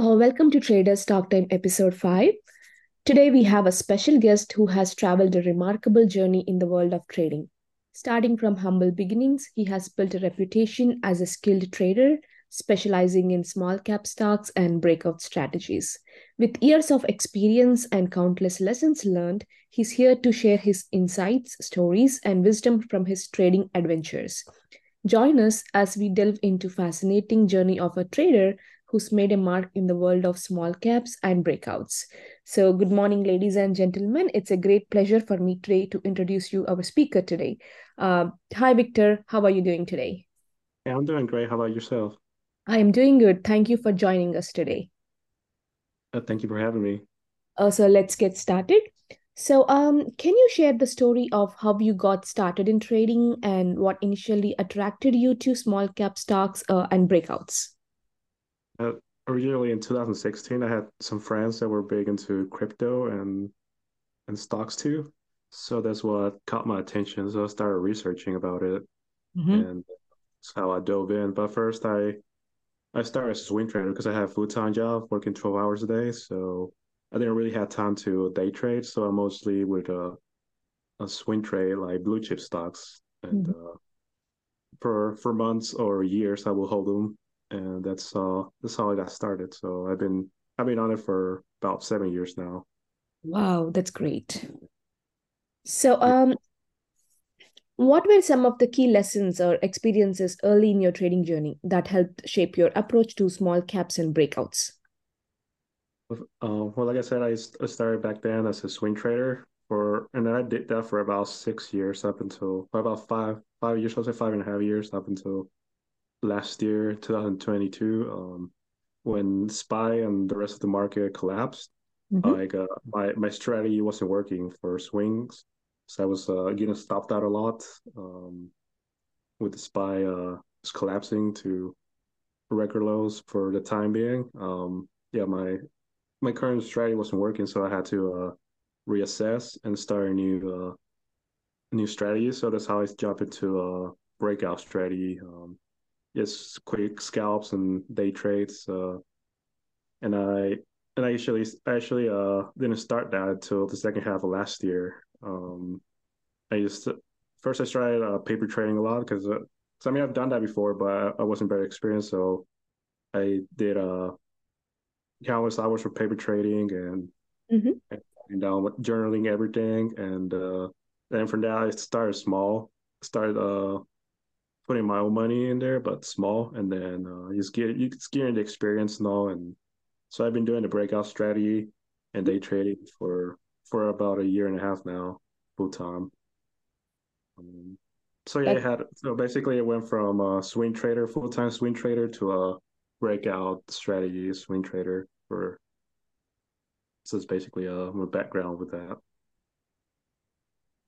Uh, welcome to Traders Talk Time episode 5. Today we have a special guest who has traveled a remarkable journey in the world of trading. Starting from humble beginnings, he has built a reputation as a skilled trader, specializing in small cap stocks and breakout strategies. With years of experience and countless lessons learned, he's here to share his insights, stories, and wisdom from his trading adventures. Join us as we delve into fascinating journey of a trader who's made a mark in the world of small caps and breakouts. So, good morning, ladies and gentlemen. It's a great pleasure for me today to introduce you our speaker today. Uh, hi, Victor. How are you doing today? Yeah, I'm doing great. How about yourself? I am doing good. Thank you for joining us today. Uh, thank you for having me. Uh, so, let's get started. So, um, can you share the story of how you got started in trading and what initially attracted you to small cap stocks uh, and breakouts? Uh, originally in 2016, I had some friends that were big into crypto and and stocks too. So that's what caught my attention. So I started researching about it, Mm-hmm. and that's how I dove in. But first, I I started as a swing trader because I had a full time job working 12 hours a day. So I didn't really have time to day trade. So I mostly would uh, a swing trade like blue chip stocks, and Mm-hmm. uh, for for months or years I will hold them, and that's uh that's how I got started. So I've been I've been on it for about seven years now. Wow, that's great. So, um, what were some of the key lessons or experiences early in your trading journey that helped shape your approach to small caps and breakouts? Uh, well, like I said, I started back then as a swing trader for, and then I did that for about six years up until about five five years, I'll say five and a half years up until last year, 2022, um, when SPY and the rest of the market collapsed. Mm-hmm. Like uh, my my strategy wasn't working for swings, so I was uh, getting stopped out a lot. Um, with the SPY uh, collapsing to record lows for the time being. Um, yeah, my my current strategy wasn't working, so I had to uh, reassess and start a new uh, new strategy. So that's how I jumped into a breakout strategy. Um, just quick scalps and day trades. Uh, and I and I actually actually uh didn't start that until the second half of last year. Um, I just first I started uh, paper trading a lot because uh, I mean I've done that before, but I wasn't very experienced. So I did uh countless hours for paper trading and Mm-hmm. and down journaling everything. And uh, then from that I started small, started uh putting my own money in there, but small, and then uh, just get you just getting the experience and all. And so I've been doing the breakout strategy and day trading for for about a year and a half now, full time. Um, so yeah, I had so basically it went from a swing trader, full time swing trader, to a breakout strategy swing trader for. So it's basically a, my background with that.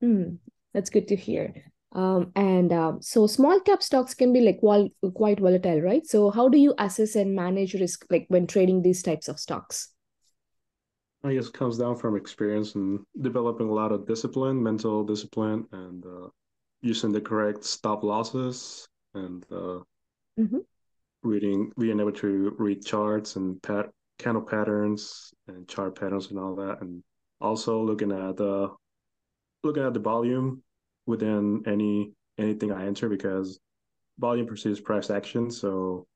mm, that's good to hear. Um, and um, so small cap stocks can be like vol quite volatile, right? So how do you assess and manage risk like when trading these types of stocks? I guess it comes down from experience and developing a lot of discipline, mental discipline, and uh, using the correct stop losses and uh, Mm-hmm. reading, being able to read charts and pat candle patterns and chart patterns and all that, and also looking at the looking at the volume within any anything I enter because volume precedes price action. So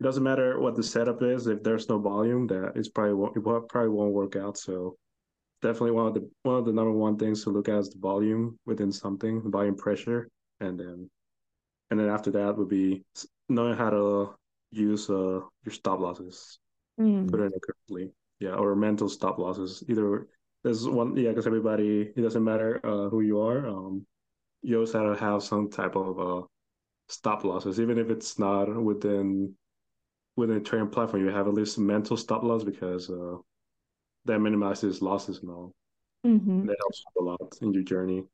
it doesn't matter what the setup is if there's no volume, that it's probably won't, it probably won't work out. So definitely one of the one of the number one things to look at is the volume within something, the volume pressure, and then and then after that would be knowing how to use uh your stop losses, put Mm, it in correctly, yeah, or mental stop losses. Either there's one, yeah, because everybody it doesn't matter uh, who you are. Um, you always have to have some type of uh stop losses, even if it's not within within a trading platform. You have at least mental stop loss because uh that minimizes losses and all. Mm-hmm. And that helps a lot in your journey.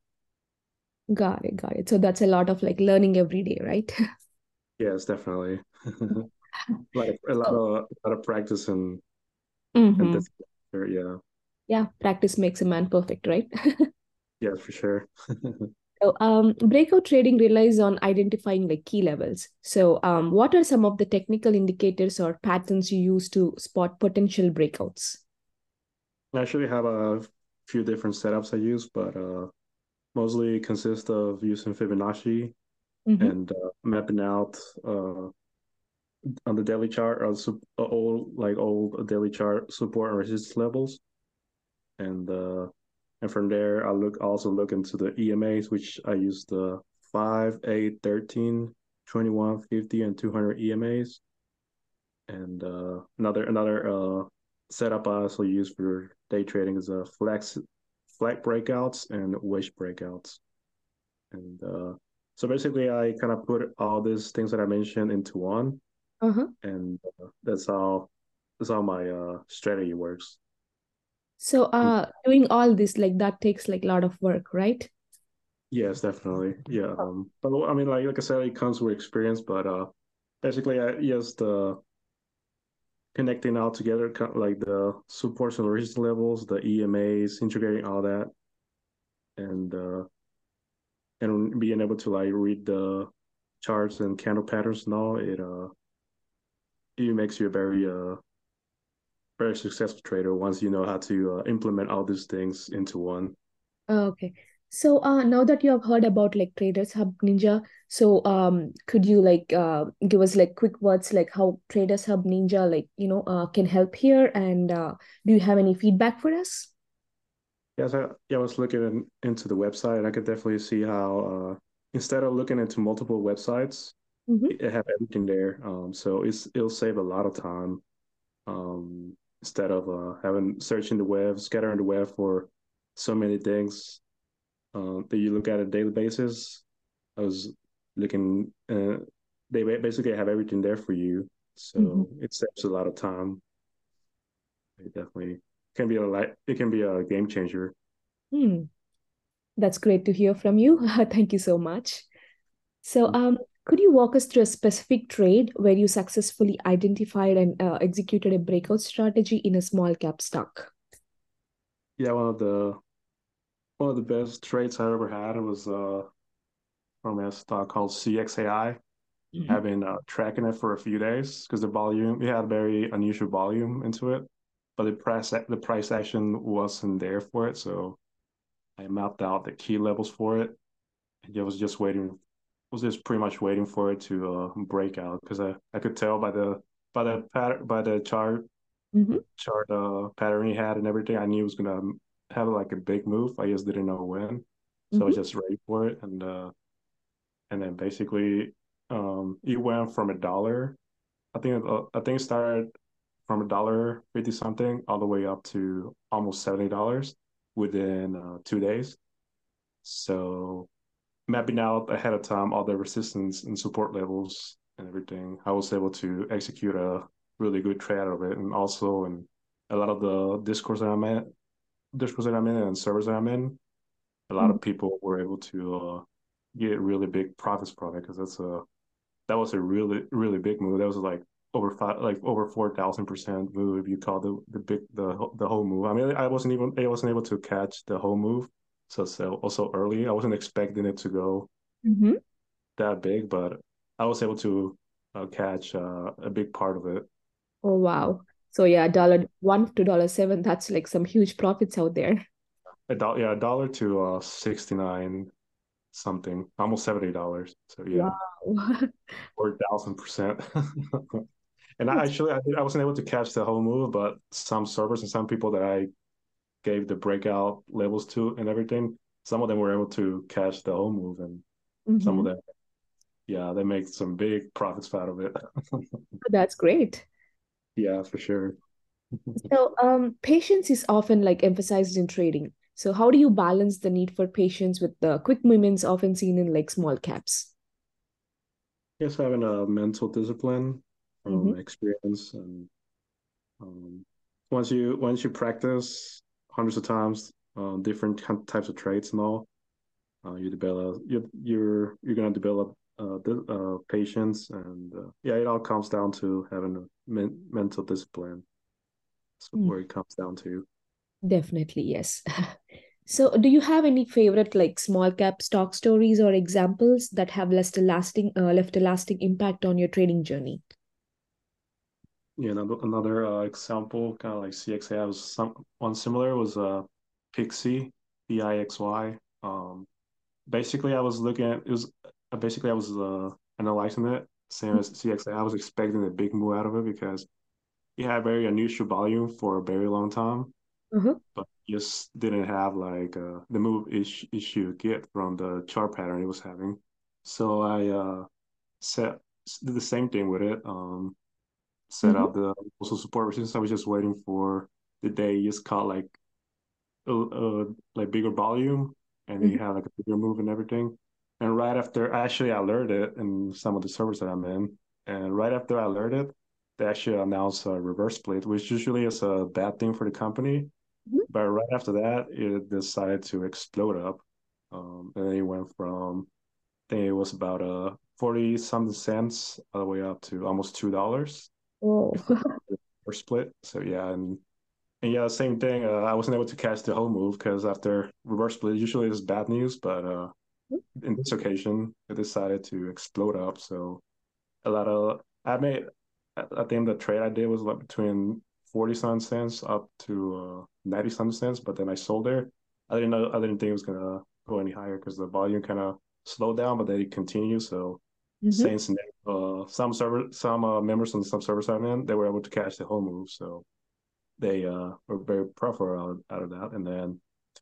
Got it, got it. So that's a lot of like learning every day, right? Yes, definitely. like a lot So, of a lot of practice and and mm-hmm. this yeah. Yeah, practice makes a man perfect, right? yeah, for sure. So, um, breakout trading relies on identifying like key levels. So, um, what are some of the technical indicators or patterns you use to spot potential breakouts? I actually have a few different setups I use, but uh, mostly consist of using Fibonacci mm-hmm. and uh, mapping out uh, on the daily chart or uh, old like old daily chart support and resistance levels, and uh, and from there, I look also look into the EMAs, which I use the 5, 8, 13, 21, 50, and 200 EMAs. And uh, another another uh, setup I also use for day trading is a flex flag breakouts and wish breakouts. And uh, so basically, I kind of put all these things that I mentioned into one, uh-huh. and uh, that's how that's how my uh, strategy works. So uh doing all this like that takes like a lot of work, right? Yes, definitely. Yeah. Um, but I mean like like I said, it comes with experience, but uh basically I yes the connecting all together like the supports and resistance levels, the EMAs, integrating all that and uh and being able to like read the charts and candle patterns and all, it uh it makes you a very uh very successful trader once you know how to uh, implement all these things into one. Okay. So uh, now that you have heard about like Traders Hub Ninja, so um, could you like uh, give us like quick words like how Traders Hub Ninja like you know uh, can help here, and uh, do you have any feedback for us? Yes, I, yeah, I was looking in, into the website, and I could definitely see how uh, instead of looking into multiple websites, mm-hmm. it have everything there. Um, so it's it'll save a lot of time. Um, instead of uh, having searching the web, scattering the web for so many things uh, that you look at a daily basis. I was looking, uh, they basically have everything there for you, so mm-hmm. it saves a lot of time. It definitely can be a light. It can be a game changer. Hmm. That's great to hear from you. Thank you so much. So, mm. um, could you walk us through a specific trade where you successfully identified and uh, executed a breakout strategy in a small cap stock? Yeah, one of the one of the best trades I ever had was uh, from a stock called CXAI. Mm-hmm. I've been uh, tracking it for a few days because the volume it had very unusual volume into it, but the price the price action wasn't there for it. So I mapped out the key levels for it. And I was just waiting was just pretty much waiting for it to uh, break out because I, I could tell by the by the pattern by the chart mm-hmm. chart uh, pattern he had and everything. I knew he was gonna have like a big move. I just didn't know when, so mm-hmm. I was just ready for it. And uh, and then basically, um, it went from a dollar. I think uh, I think it started from a dollar fifty something all the way up to almost seventy dollars within uh, two days. So mapping out ahead of time all the resistance and support levels and everything, I was able to execute a really good trade of it. And also in a lot of the Discords that I'm in, Discords that I'm in and servers that I'm in, a lot mm-hmm. of people were able to uh, get really big profits from it because that's a that was a really really big move. That was like over five, like over four thousand percent move if you call the the big the the whole move. I mean, I wasn't even I wasn't able to catch the whole move, so so also early. I wasn't expecting it to go mm-hmm. that big, but I was able to uh, catch uh, a big part of it. Oh wow! So yeah, dollar one to dollar seven. That's like some huge profits out there. A dollar, yeah, a dollar to uh, sixty nine something, almost seventy dollars. So yeah, wow. four thousand percent. And I actually I, I wasn't able to catch the whole move, but some servers and some people that I gave the breakout levels to and everything, some of them were able to catch the whole move, and mm-hmm. some of mm-hmm. them, yeah, they make some big profits out of it. That's great. Yeah, for sure. so, um, patience is often like emphasized in trading. So, how do you balance the need for patience with the quick movements often seen in like small caps? Yes, having a mental discipline from mm-hmm. experience and um, once you once you practice hundreds of times, uh, different types of traits and all. Uh, you develop you you're you're gonna develop uh, the, uh, patience and uh, yeah, it all comes down to having a men- mental discipline. That's mm. where it comes down to. Definitely yes. So, do you have any favorite like small cap stock stories or examples that have left a lasting uh, left a lasting impact on your trading journey? Yeah, another another uh, example, kind of like CXA, was some one similar was uh Pixie, P I X Y. Um, basically, I was looking at it was basically I was uh analyzing it, same as CXA. I was expecting a big move out of it because it had very unusual volume for a very long time, Uh-huh. but just didn't have like uh, the move issue issue get from the chart pattern it was having. So I uh set did the same thing with it. Um, set Mm-hmm. out the also support resistance. I was just waiting for the day it just caught like a, a like bigger volume and then Mm-hmm. you have like a bigger move and everything. And right after actually I alerted in some of the servers that I'm in, and right after I alerted, they actually announced a reverse split, which usually is a bad thing for the company. Mm-hmm. But right after that, it decided to explode up. Um, and then it went from I think it was about uh 40 something cents all the way up to almost two dollars Oh. the split. So yeah, and and yeah, same thing. Uh, I wasn't able to catch the whole move because after reverse split, usually it's bad news, but uh, in this occasion, it decided to explode up. So a lot of I made. I I think the trade I did was like between forty some cents up to uh, ninety some cents, but then I sold there. I didn't know. I didn't think it was gonna go any higher because the volume kind of slowed down, but then it continued. So Mm-hmm. Saints and uh, some server, some uh, members on some servers I'm in, they were able to catch the whole move. So they uh, were very proper out, out of that. And then,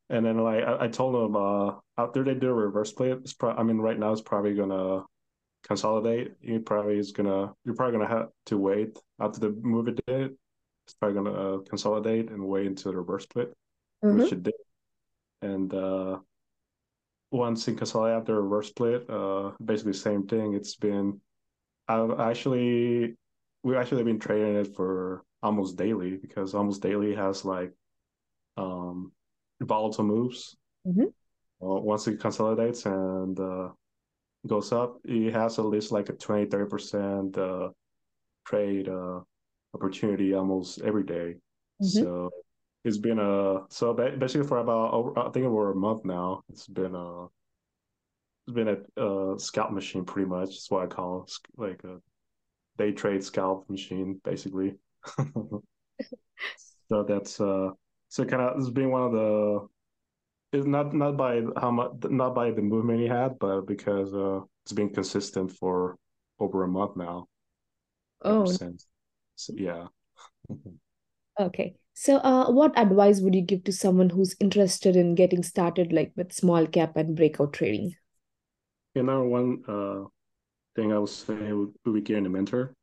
and then like I, I told them uh, after they do a reverse split, it's pro- I mean right now it's probably gonna consolidate. You probably is gonna you're probably gonna have to wait after the move it did. It's probably gonna uh, consolidate and wait until the reverse split, Uh-huh. which it did. And uh, once it consolidated after a reverse split, uh, basically same thing. It's been I've actually we've actually been trading it for almost daily because almost daily has like um volatile moves. Mm-hmm. Uh, once it consolidates and uh, goes up, it has at least like a 20 30% uh, trade uh, opportunity almost every day. Mm-hmm. So it's been a so basically for about over, I think over a month now. It's been a it's been a, a scalp machine pretty much. That's what I call it. like a day trade scalp machine basically. so that's uh so kind of it's been one of the it's not not by how much not by the movement he had, but because uh it's been consistent for over a month now Oh, since. So yeah. okay. So, uh, what advice would you give to someone who's interested in getting started, like with small cap and breakout trading? And number one uh thing I would say would, be getting a mentor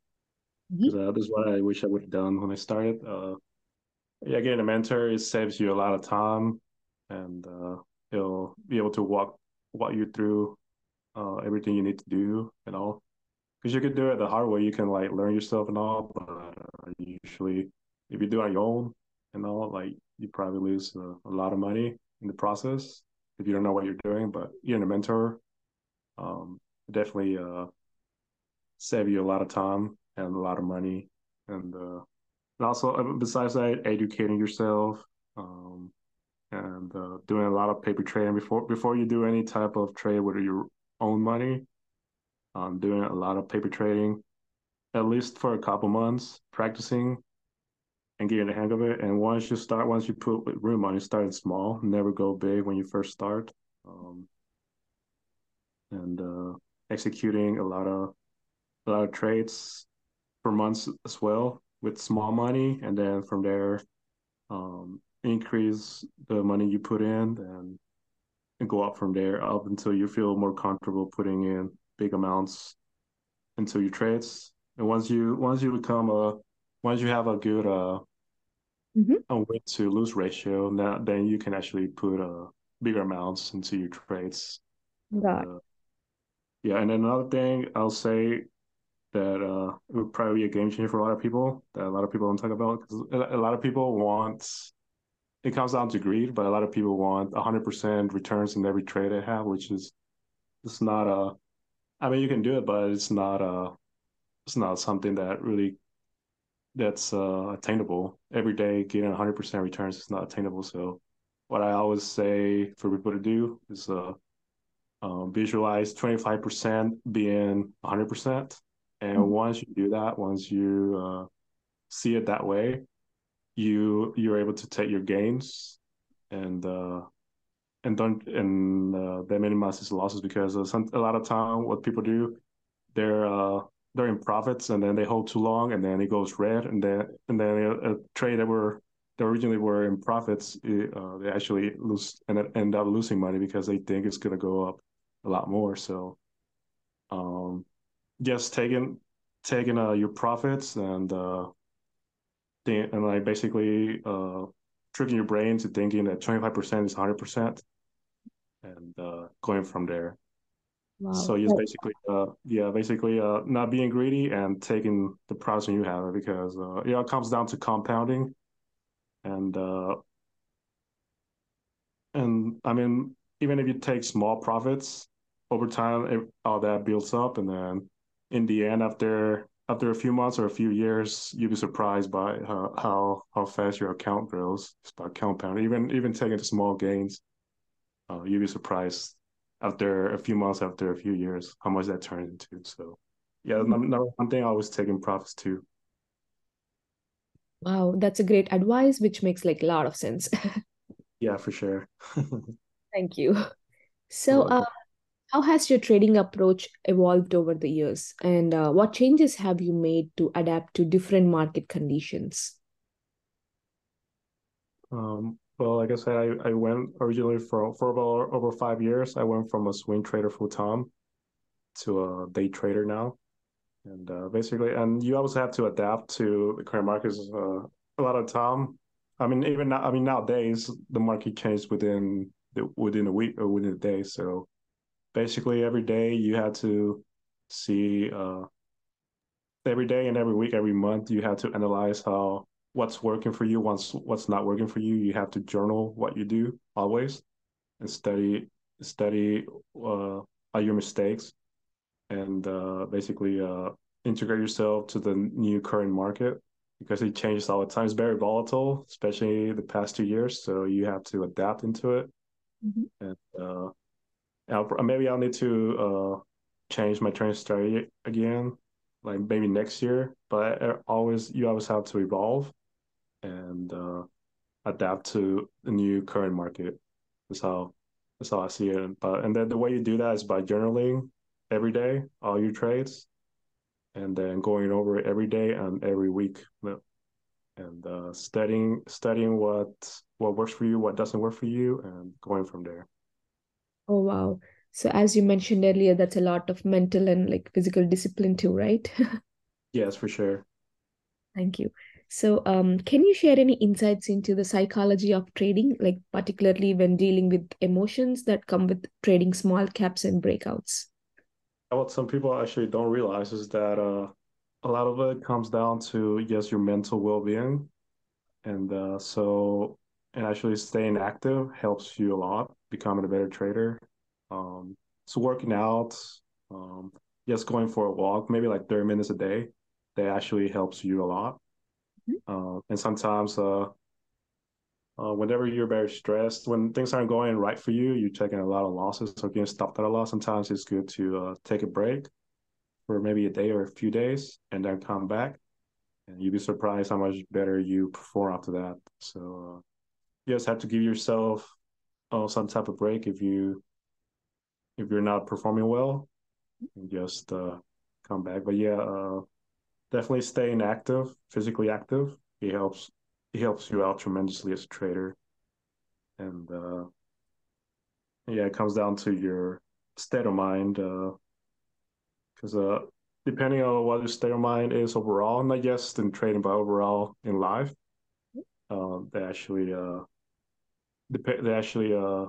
Mm-hmm. uh, this is what I wish I would have done when I started. Uh, yeah, getting a mentor it saves you a lot of time, and uh, he'll be able to walk walk you through uh, everything you need to do and all. Because you could do it the hard way, you can like learn yourself and all, but uh, usually if you do it on your own and all, like you probably lose uh, a lot of money in the process if you don't know what you're doing. But getting a mentor um, definitely uh, save you a lot of time and a lot of money, and uh, and also uh, besides that, educating yourself um, and uh, doing a lot of paper trading before before you do any type of trade with your own money. Um, doing a lot of paper trading, at least for a couple months, practicing and getting the hang of it. And once you start, once you put room on, money, start small, never go big when you first start. Um, and uh, executing a lot of a lot of trades for months as well with small money, and then from there, um, increase the money you put in and, and go up from there up until you feel more comfortable putting in big amounts into your trades. And once you once you become a once you have a good uh Mm-hmm. a win to lose ratio, now then you can actually put uh bigger amounts into your trades. Got uh, yeah, and another thing I'll say that uh, it would probably be a game changer for a lot of people that a lot of people don't talk about because a lot of people want it comes down to greed, but a lot of people want 100% returns in every trade they have, which is it's not a. I mean, you can do it, but it's not a. It's not something that really that's uh, attainable every day. Getting 100% returns is not attainable. So what I always say for people to do is uh, um, visualize 25% being 100%. And mm-hmm. once you do that, once you uh, see it that way, you you're able to take your gains and uh, and don't and uh, they minimize his losses because uh, some, a lot of time what people do they're uh, they're in profits and then they hold too long and then it goes red and then and then a, a trade that were that originally were in profits uh, they actually lose and end up losing money because they think it's going to go up a lot more so um just taking taking uh, your profits and uh and like basically uh tricking your brain to thinking that 25% is 100% and uh, going from there. Wow. So just basically, uh, yeah, basically, uh, not being greedy and taking the profits you have because uh, yeah, it comes down to compounding, and uh, and I mean, even if you take small profits over time, it, all that builds up, and then in the end, after after a few months or a few years, you'll be surprised by how how, how fast your account grows. It's about compounding, even even taking the small gains uh, you'd be surprised after a few months, after a few years, how much that turns into. So, yeah, mm-hmm. number one thing I was taking profits too. Wow, that's a great advice, which makes like a lot of sense. yeah, for sure. Thank you. So, uh, how has your trading approach evolved over the years, and uh, what changes have you made to adapt to different market conditions? Um, well, like I said, I, I went originally for for about over five years. I went from a swing trader full time to a day trader now, and uh, basically, and you always have to adapt to the current markets uh, a lot of time. I mean, even now, I mean nowadays the market changes within the, within a week or within a day. So basically, every day you had to see uh, every day and every week, every month you had to analyze how what's working for you, what's what's not working for you. You have to journal what you do always, and study study uh, your mistakes, and uh, basically uh, integrate yourself to the new current market because it changes all the time. It's very volatile, especially the past two years. So you have to adapt into it, mm-hmm. and uh, I'll, maybe I'll need to uh, change my training strategy again like maybe next year but uh, always you always have to evolve and uh, adapt to the new current market. That's how that's how I see it. But and then the way you do that is by journaling every day, all your trades, and then going over it every day and every week, and uh, studying studying what what works for you, what doesn't work for you, and going from there. Oh wow! So as you mentioned earlier, that's a lot of mental and like physical discipline too, right? yes, for sure. Thank you. So, um, can you share any insights into the psychology of trading, like particularly when dealing with emotions that come with trading small caps and breakouts? What some people actually don't realize is that uh, a lot of it comes down to yes, your mental well-being, and uh, so and actually staying active helps you a lot, becoming a better trader. Um, so working out, um, just going for a walk, maybe like thirty minutes a day, that actually helps you a lot uh, and sometimes, uh, uh, whenever you're very stressed, when things aren't going right for you, you're taking a lot of losses or getting stopped at a lot. Sometimes it's good to uh, take a break for maybe a day or a few days and then come back. And you'd be surprised how much better you perform after that. So uh, you just have to give yourself uh, some type of break if you if you're not performing well, and just come back. But yeah, definitely staying active, physically active. It helps. It helps you out tremendously as a trader, and uh, yeah, it comes down to your state of mind. Because uh, uh, depending on what your state of mind is overall, not just in trading, but overall in life, uh, they actually uh, they actually uh,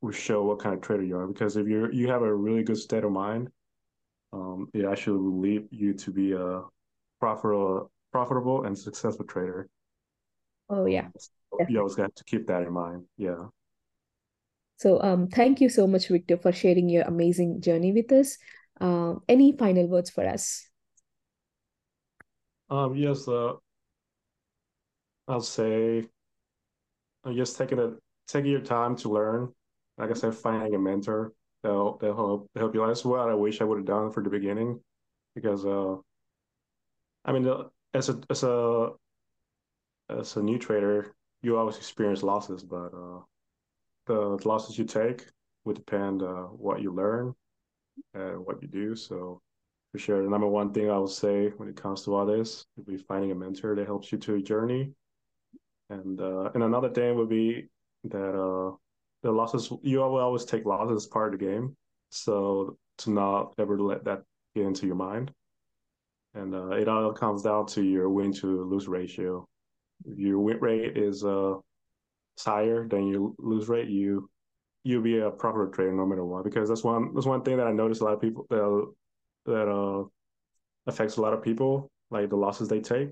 will show what kind of trader you are. Because if you're you have a really good state of mind, um, it actually will lead you to be a profitable, profitable and successful trader. Oh yeah, so you always got to keep that in mind. Yeah. So um, thank you so much, Victor, for sharing your amazing journey with us. Uh, any final words for us? Um, yes, uh, I'll say, uh, just taking a taking your time to learn. Like I said, finding a mentor they'll they'll help help you. That's what I wish I would have done for the beginning, because uh, I mean, as a as a as a new trader, you always experience losses, but uh, the losses you take would depend uh, what you learn and what you do. So for sure, the number one thing I would say when it comes to all this would be finding a mentor that helps you to a journey. And uh, and another thing would be that uh, the losses you will always take losses as part of the game. So to not ever let that get into your mind. And uh, it all comes down to your win to lose ratio. If your win rate is uh higher than your lose rate, you you'll be a proper trader no matter what. Because that's one that's one thing that I noticed a lot of people that that uh affects a lot of people, like the losses they take.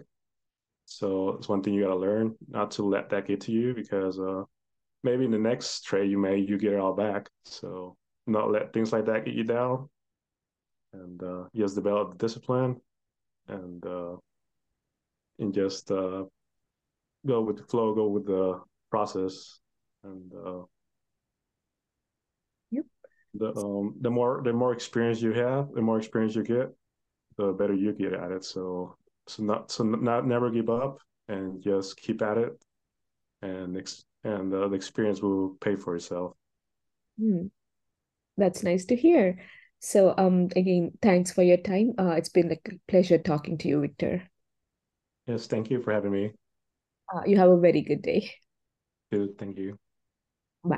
So it's one thing you gotta learn not to let that get to you because uh maybe in the next trade you may you get it all back. So not let things like that get you down, and uh, just develop the discipline, and uh, and just uh, go with the flow, go with the process, and uh, yep. The um the more the more experience you have, the more experience you get, the better you get at it. So so not so not never give up and just keep at it and ex- and uh, the experience will pay for itself. Hmm. That's nice to hear. So, um, again, thanks for your time. Uh, it's been a pleasure talking to you, Victor. Yes, thank you for having me. Uh, you have a very good day. Good, thank you.